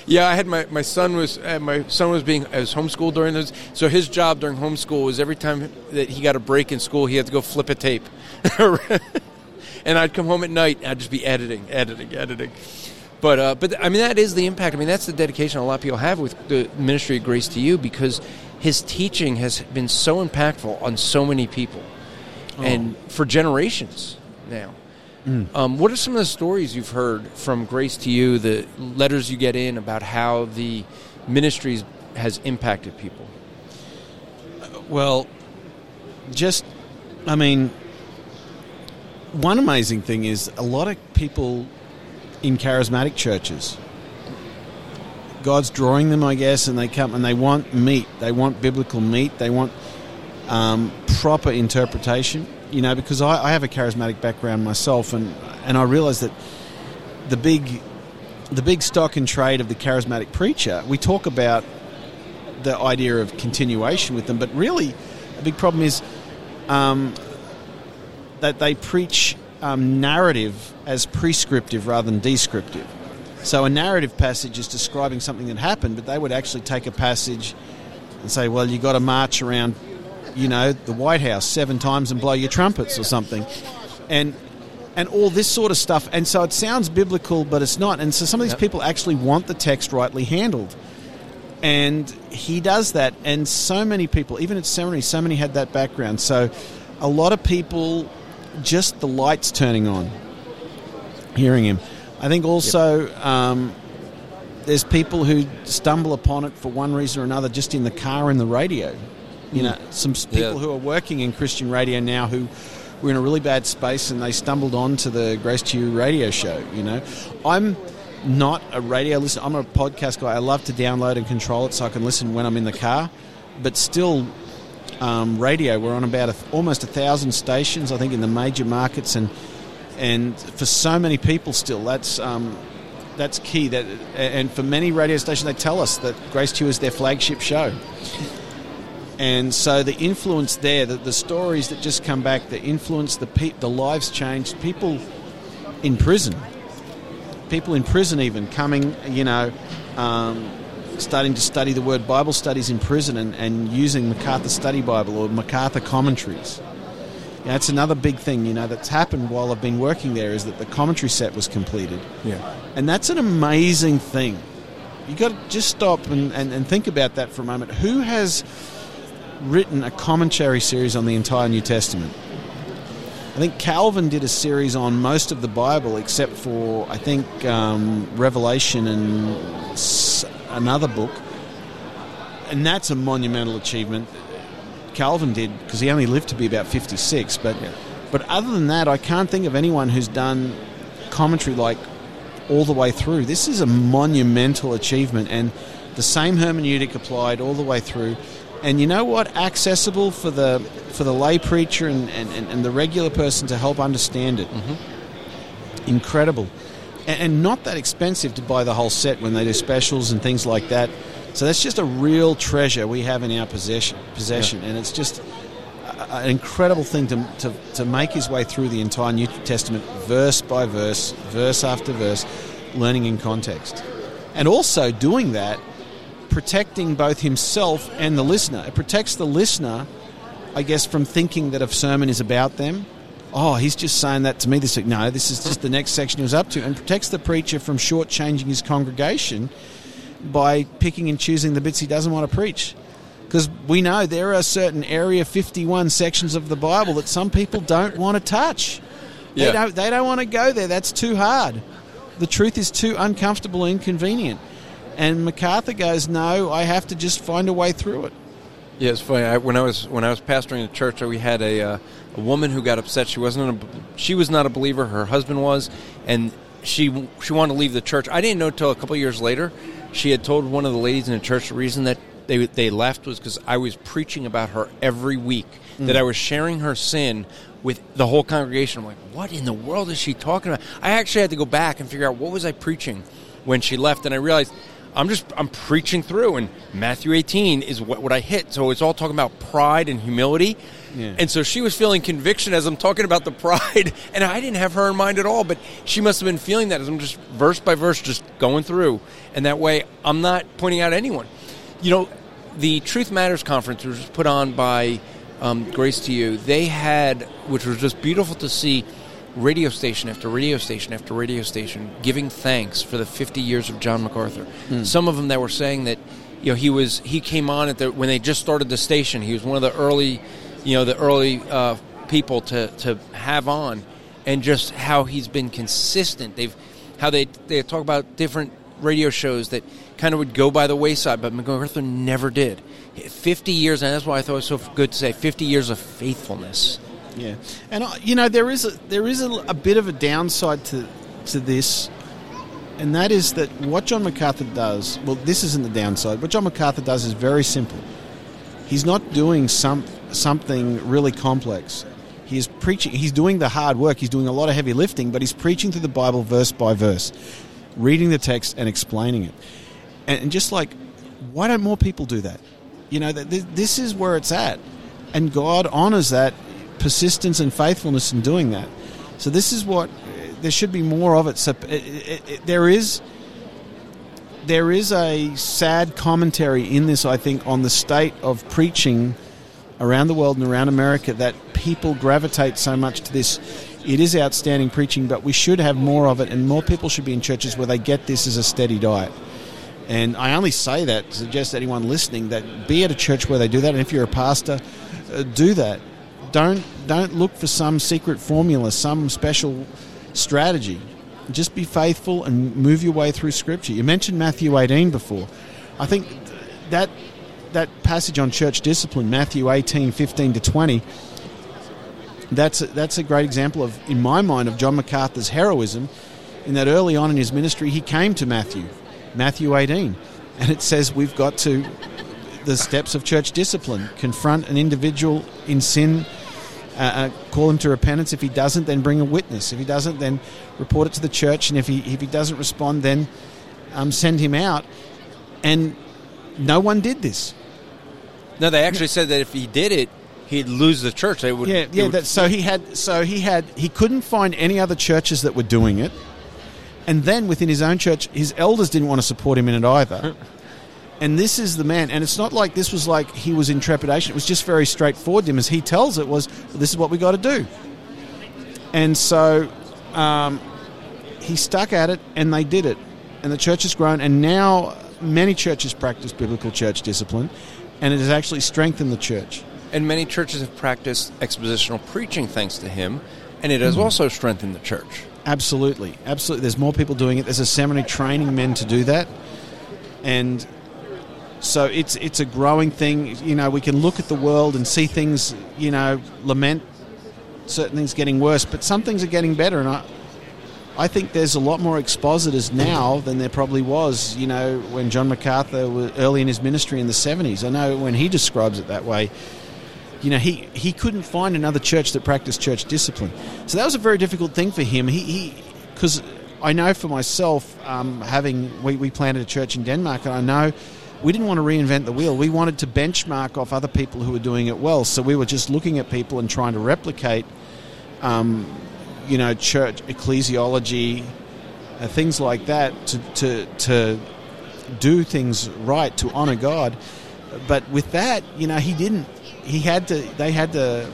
Yeah, I had my, my son was uh, my son was being I was homeschooled during this, so his job during homeschool was every time that he got a break in school, he had to go flip a tape, and I'd come home at night and I'd just be editing, editing, editing. But uh, but I mean that is the impact. I mean that's the dedication a lot of people have with the ministry of Grace to You because his teaching has been so impactful on so many people, and for generations now. Um, what are some of the stories you've heard from Grace to You, the letters you get in about how the ministries has impacted people? Well, just, I mean, one amazing thing is a lot of people in charismatic churches. God's drawing them, I guess, and they come and they want meat. They want biblical meat. They want um, proper interpretation. You know, because I, I have a charismatic background myself, and and I realize that the big, the big stock and trade of the charismatic preacher. We talk about the idea of continuation with them, but really, a big problem is um, that they preach um, narrative as prescriptive rather than descriptive. So a narrative passage is describing something that happened, but they would actually take a passage and say, "Well, you got to march around, you know, the White House seven times and blow your trumpets or something," and and all this sort of stuff. And so it sounds biblical, but it's not. And so some of these Yep. people actually want the text rightly handled and he does that and so many people even at seminary so many had that background so a lot of people just the lights turning on hearing him i think also um, there's people who stumble upon it for one reason or another just in the car and the radio you know some people Yeah. who are working in christian radio now who were in a really bad space and they stumbled onto the grace to you radio show you know. I'm not a radio listener i'm a podcast guy. I love to download and control it so i can listen when i'm in the car. But still um, radio we're on about a, almost a thousand stations i think in the major markets and and for so many people still that's um, that's key that and for many radio stations they tell us that grace to you is their flagship show and so the influence there the, the stories that just come back the influence the pe- the lives changed people in prison people in prison even coming you know um, starting to study the word bible studies in prison and, and using macarthur study bible or macarthur commentaries yeah, that's another big thing, you know, that's happened while I've been working there is that the commentary set was completed. Yeah. And that's an amazing thing. You've got to just stop and, and, and think about that for a moment. Who has written a commentary series on the entire New Testament? I think Calvin did a series on most of the Bible except for, I think, um, Revelation and s- another book. And that's a monumental achievement. Calvin did because he only lived to be about 56. But, but other than that, I can't think of anyone who's done commentary like all the way through. This is a monumental achievement, and the same hermeneutic applied all the way through. And you know what? Accessible for the for the lay preacher and, and, and, the regular person to help understand it. Mm-hmm. Incredible. and, and not that expensive to buy the whole set when they do specials and things like that. So that's just a real treasure we have in our possession. Possession, and it's just a- an incredible thing to, to, to make his way through the entire New Testament, verse by verse, verse after verse, learning in context, and also doing that, protecting both himself and the listener. It protects the listener, I guess, from thinking that a sermon is about them. Oh, he's just saying that to me this week. No, this is just the next section he was up to, and protects the preacher from shortchanging his congregation by picking and choosing the bits he doesn't want to preach. Because we know there are certain Area 51 sections of the Bible that some people don't want to touch. Yeah. They don't, they don't want to go there. That's too hard. The truth is too uncomfortable and inconvenient. And MacArthur goes, No, I have to just find a way through it. Yeah, it's funny. I, when I was when I was pastoring the church, we had a uh, a woman who got upset. She wasn't a, she was not a believer. Her husband was, and she she wanted to leave the church. I didn't know until a couple years later. She had told one of the ladies in the church the reason that they they left was because I was preaching about her every week. That I was sharing her sin with the whole congregation. I'm like, what in the world is she talking about? I actually had to go back and figure out what was I preaching when she left, and I realized I'm just I'm preaching through, and Matthew 18 is what, what I hit. So it's all talking about pride and humility, Yeah. and so she was feeling conviction as I'm talking about the pride, and I didn't have her in mind at all, but she must have been feeling that as I'm just verse by verse just going through, and that way I'm not pointing out anyone. You know, the Truth Matters conference was put on by um, Grace to You. They had, which was just beautiful to see radio station after radio station after radio station giving thanks for the 50 years of John MacArthur. Some of them that were saying that you know he was he came on at the when they just started the station. He was one of the early you know the early uh, people to to have on, and just how he's been consistent. They've how they they talk about different radio shows that kind of would go by the wayside, but MacArthur never did. 50 years, and that's why I thought it was so good to say 50 years of faithfulness. Yeah, and you know there is a, there is a, a bit of a downside to to this, and that is that what John MacArthur does. Well, this isn't the downside. What John MacArthur does is very simple. He's not doing some something really complex. He's preaching. He's doing the hard work. He's doing a lot of heavy lifting, but he's preaching through the Bible verse by verse, reading the text and explaining it. And, and just like, why don't more people do that? You know, this, this is where it's at, and God honors that persistence and faithfulness in doing that. So this is what there should be more of it. So it, it, it, there is there is a sad commentary in this, I think, on the state of preaching around the world and around America that people gravitate so much to this. It is outstanding preaching, but we should have more of it, and more people should be in churches where they get this as a steady diet. And I only say that to suggest to anyone listening that be at a church where they do that, and if you're a pastor, uh, do that. Don't don't look for some secret formula, some special strategy. Just be faithful and move your way through Scripture. You mentioned Matthew 18 before. I think that that passage on church discipline, Matthew 18, 15 to 20, that's a, that's a great example of, in my mind, of John MacArthur's heroism. In that early on in his ministry, he came to Matthew, Matthew 18, and it says we've got to the steps of church discipline, confront an individual in sin, uh, uh, call him to repentance. If he doesn't, then bring a witness. If he doesn't, then report it to the church, and if he if he doesn't respond, then um, send him out. And no one did this. No, they actually said that if he did it, he'd lose the church. They would. Yeah, yeah. would- That, so he had, so he had, he couldn't find any other churches that were doing it, and then within his own church, his elders didn't want to support him in it either. and this is the man, and it's not like this was like he was in trepidation. It was just very straightforward to him, as he tells it was, "This is what we got to do." And so um, he stuck at it, and they did it, and the church has grown, and now many churches practice biblical church discipline, and it has actually strengthened the church. and many churches have practiced expositional preaching thanks to him, and it has also strengthened the church. Absolutely, absolutely. There's more people doing it. There's a seminary training men to do that, and so it's it's a growing thing. You know, we can look at the world and see things. You know, lament certain things getting worse, but some things are getting better. And I, I think there's a lot more expositors now than there probably was. You know, when John MacArthur was early in his ministry in the 70s. I know when he describes it that way you know, he, he couldn't find another church that practiced church discipline. So that was a very difficult thing for him. He because I know for myself, um, having we, we planted a church in Denmark, and I know we didn't want to reinvent the wheel. We wanted to benchmark off other people who were doing it well. So we were just looking at people and trying to replicate, um, you know, church ecclesiology, uh, things like that to, to to do things right to honor God. But with that, you know, he didn't. He had to. They had to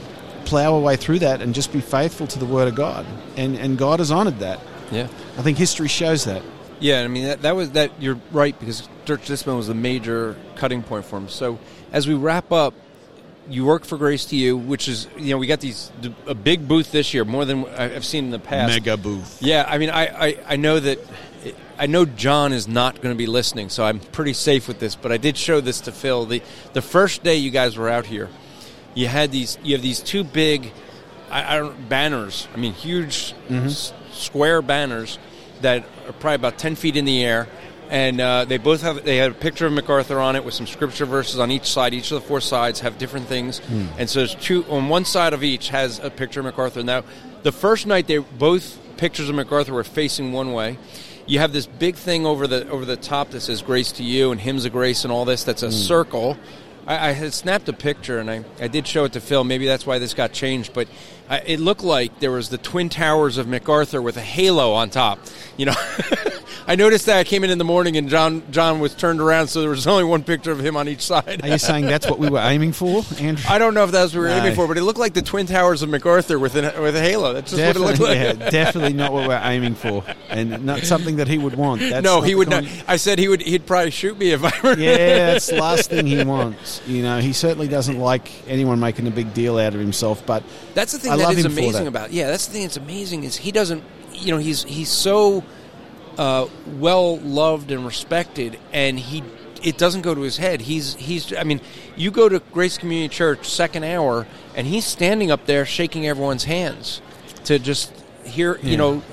plow our way through that and just be faithful to the Word of God. And and God has honored that. Yeah. I think history shows that. Yeah, I mean that, that was that. You're right because church discipline was a major cutting point for him. So as we wrap up, you work for Grace to You, which is you know we got these a big booth this year, more than I've seen in the past. Mega booth. Yeah, I mean I I, I know that. I know John is not going to be listening, so I'm pretty safe with this. But I did show this to Phil. the The first day you guys were out here, you had these. You have these two big, I, I don't banners. I mean, huge mm-hmm. s- square banners that are probably about ten feet in the air, and uh, they both have. They had a picture of MacArthur on it with some scripture verses on each side. Each of the four sides have different things, and so there's two on one side of each has a picture of MacArthur. Now, the first night they both pictures of MacArthur were facing one way. You have this big thing over the over the top that says "Grace to You" and "Hymns of Grace" and all this. That's a circle. I, I had snapped a picture and I, I did show it to Phil. Maybe that's why this got changed, but It looked like there was the twin towers of MacArthur with a halo on top. You know, I noticed that I came in in the morning and John John was turned around, so there was only one picture of him on each side. Are you saying that's what we were aiming for, Andrew? I don't know if that's what we were No. aiming for, but it looked like the twin towers of MacArthur with a, with a halo. That's just what it looked Definitely, like. yeah, definitely not what we're aiming for, and not something that he would want. That's no, he would not. I said he would. He'd probably shoot me if I were. Yeah, that's the last thing he wants. You know, he certainly doesn't like anyone making a big deal out of himself. But That's the thing I love is him for amazing that. about. Yeah, that's the thing that's amazing is he doesn't. You know, he's he's so uh, well loved and respected, and he it doesn't go to his head. He's he's. I mean, you go to Grace Community Church second hour, and he's standing up there shaking everyone's hands to just hear. You know,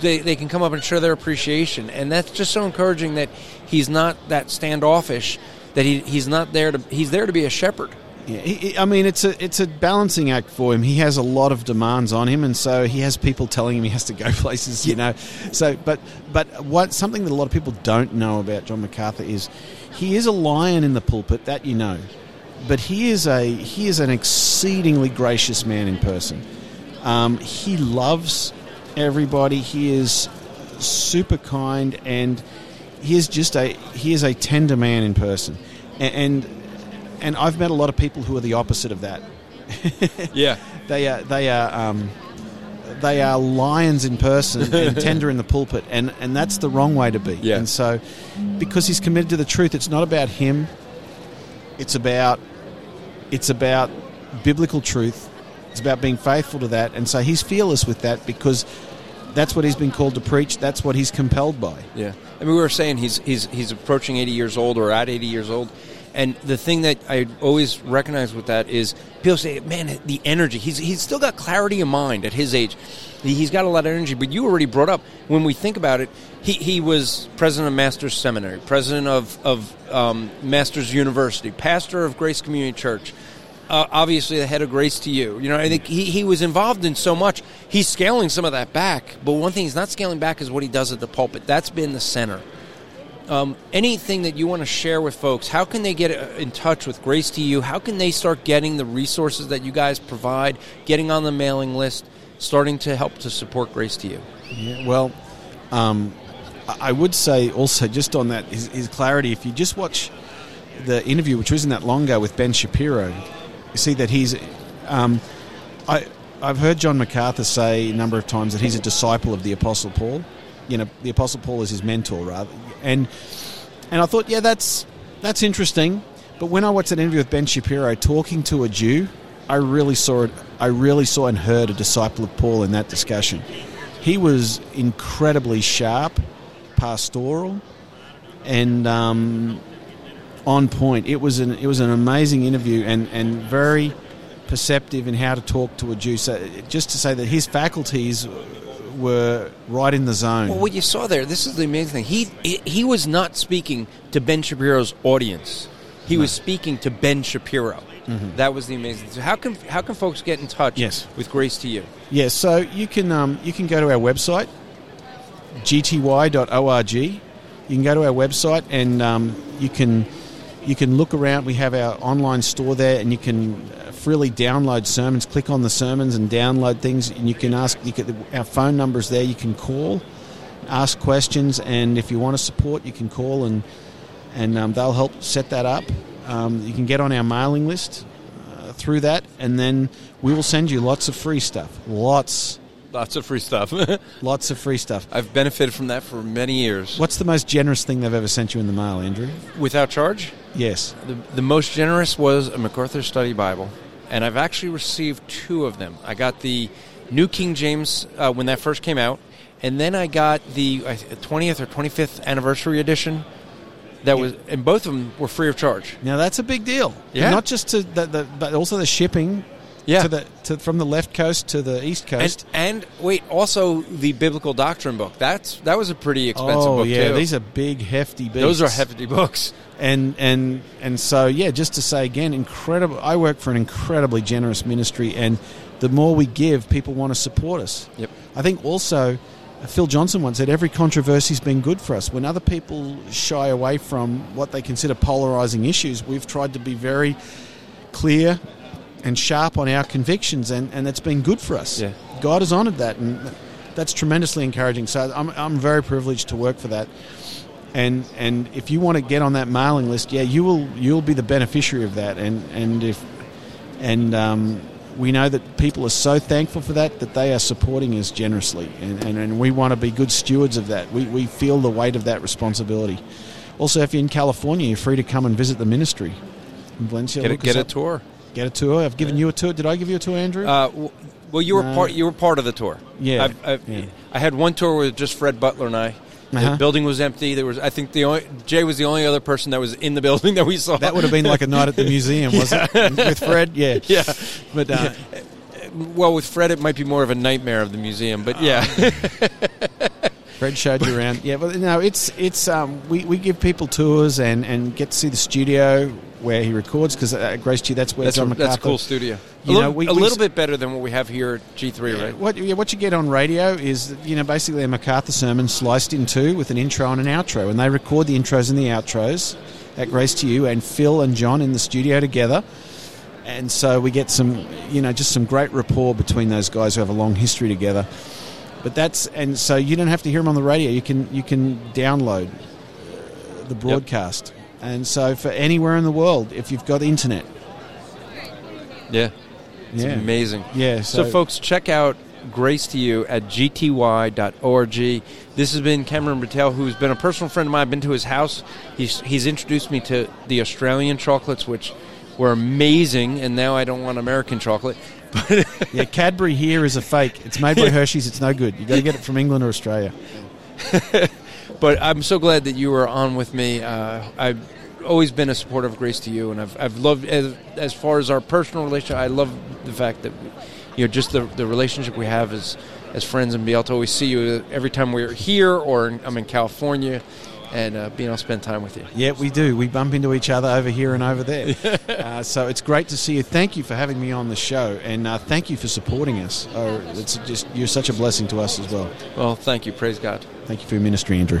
they they can come up and show their appreciation, and that's just so encouraging that he's not that standoffish. That he, he's not there to he's there to be a shepherd. Yeah, he, I mean, it's a it's a balancing act for him. He has a lot of demands on him, and so he has people telling him he has to go places. You know, so but but what something that a lot of people don't know about John MacArthur is he is a lion in the pulpit that you know, but he is a he is an exceedingly gracious man in person. Um, he loves everybody. He is super kind, and he is just a he is a tender man in person, A- and and I've met a lot of people who are the opposite of that. Yeah. They are they are um, they are lions in person and tender in the pulpit, and and that's the wrong way to be. Yeah. And so, because he's committed to the truth, it's not about him. It's about it's about biblical truth. It's about being faithful to that, and so he's fearless with that because that's what he's been called to preach. That's what he's compelled by. Yeah, I mean, we were saying he's he's he's approaching eighty years old or at eighty years old, and the thing that I always recognize with that is people say, "Man, the energy." He's he's still got clarity of mind at his age. He- He's got a lot of energy. But you already brought up when we think about it, he he was president of Masters Seminary, president of of um, Masters University, pastor of Grace Community Church. Uh, obviously, the head of Grace to You. You know, I think he, he was involved in so much. He's scaling some of that back, but one thing he's not scaling back is what he does at the pulpit. That's been the center. Um, anything that you want to share with folks, how can they get uh, in touch with Grace to You? How can they start getting the resources that you guys provide, getting on the mailing list, starting to help to support Grace to You? Yeah, well, um, I would say also just on that is, his clarity. If you just watch the interview, which wasn't that long ago with Ben Shapiro, you see that he's. Um, I I've heard John MacArthur say a number of times that he's a disciple of the Apostle Paul. You know, the Apostle Paul is his mentor, rather, and and I thought, yeah, that's that's interesting. But when I watched that interview with Ben Shapiro talking to a Jew, I really saw it. I really saw and heard a disciple of Paul in that discussion. He was incredibly sharp, pastoral, and um, on point. It was an it was an amazing interview and and very perceptive in how to talk to a Jew. So just to say that his faculties were right in the zone. Well, what you saw there, this is the amazing thing. He he, he was not speaking to Ben Shapiro's audience. He was speaking to Ben Shapiro. That was the amazing. Thing. So how can how can folks get in touch Yes. with Grace to You? Yes, so you can um, you can go to our website, gty.org. You can go to our website and um, you can you can look around. We have our online store there, and you can freely download sermons. Click on the sermons and download things, and you can ask. You can, our phone numbers there. You can call, ask questions, and if you want to support, you can call and and um, they'll help set that up. Um, you can get on our mailing list uh, through that, and then we will send you lots of free stuff. Lots, Lots of free stuff. lots of free stuff. I've benefited from that for many years. What's the most generous thing they've ever sent you in the mail, Andrew? Without charge? Yes. The, the most generous was a MacArthur Study Bible, and I've actually received two of them. I got the New King James uh, when that first came out, and then I got the 20th or 25th anniversary edition. That was, and both of them were free of charge. Now that's a big deal. Yeah. Not just to the, the but also the shipping. Yeah. To the to, from the left coast to the east coast. and wait, also the biblical doctrine book. That's that was a pretty expensive oh book yeah, too. these are big, hefty beasts. Those are hefty books. and and and so yeah, just to say again, incredible. I work for an incredibly generous ministry, and the more we give, people want to support us. Yep. I think also. uh, Phil Johnson once said, "Every controversy's been good for us." When other people shy away from what they consider polarizing issues, we've tried to be very clear and sharp on our convictions, and, and it's been good for us. Yeah. God has honoured that, and that's tremendously encouraging. So I'm, I'm very privileged to work for that. And and if you want to get on that mailing list, yeah, you will you'll be the beneficiary of that. And and if and um, we know that people are so thankful for that that they are supporting us generously, and, and, and we want to be good stewards of that. We, we feel the weight of that responsibility. Also, if you're in California, you're free to come and visit the ministry in Valencia. Get a, get a tour. Get a tour. I've given you a tour. Did I give you a tour, Andrew? Uh, w- well, you were No. part. You were part of the tour. Yeah, I've, I've, yeah. I had one tour with just Fred Butler and I. Uh-huh. The building was empty. There was, I think, the only Jay was the only other person that was in the building that we saw. that would have been like a night at the museum, was it? With Fred, yeah. yeah. But uh, Well, with Fred, it might be more of a nightmare of the museum, but yeah. Fred showed you around. Yeah, but no, it's it's um, we, we give people tours and, and get to see the studio where he records because at Grace G, that's where that's, a, John that's a cool studio. You a know, little, we- a we- little bit better than what we have here at G3, right? What yeah, what you get on radio is you know basically a MacArthur sermon sliced in two with an intro and an outro, and they record the intros and the outros at Grace to You and Phil and John in the studio together. And so we get some, you know, just some great rapport between those guys who have a long history together. But that's and so you don't have to hear them on the radio. You can you can download uh, the broadcast. And so for anywhere in the world, if you've got internet, Yeah. It's Yeah. amazing. Yeah, So, so- folks, check out Grace to You at gty.org. This has been Cameron Buettel, who's been a personal friend of mine. I've been to his house. He's, he's introduced me to the Australian chocolates, which were amazing, and now I don't want American chocolate. yeah, Cadbury here is a fake. It's made by Hershey's. It's no good. You got to get it from England or Australia. But I'm so glad that you were on with me. Uh, I've always been a supporter of Grace to You, and I've, I've loved, as, as far as our personal relationship, I love the fact that, you know, just the, the relationship we have as, as friends and be able to always see you every time we're here or in, I'm in California and uh, being able to spend time with you. Yeah, we do. We bump into each other over here and over there. uh, so it's great to see you. Thank you for having me on the show, and uh, thank you for supporting us. Oh, it's just you're such a blessing to us as well. Well, thank you. Praise God. Thank you for your ministry, Andrew.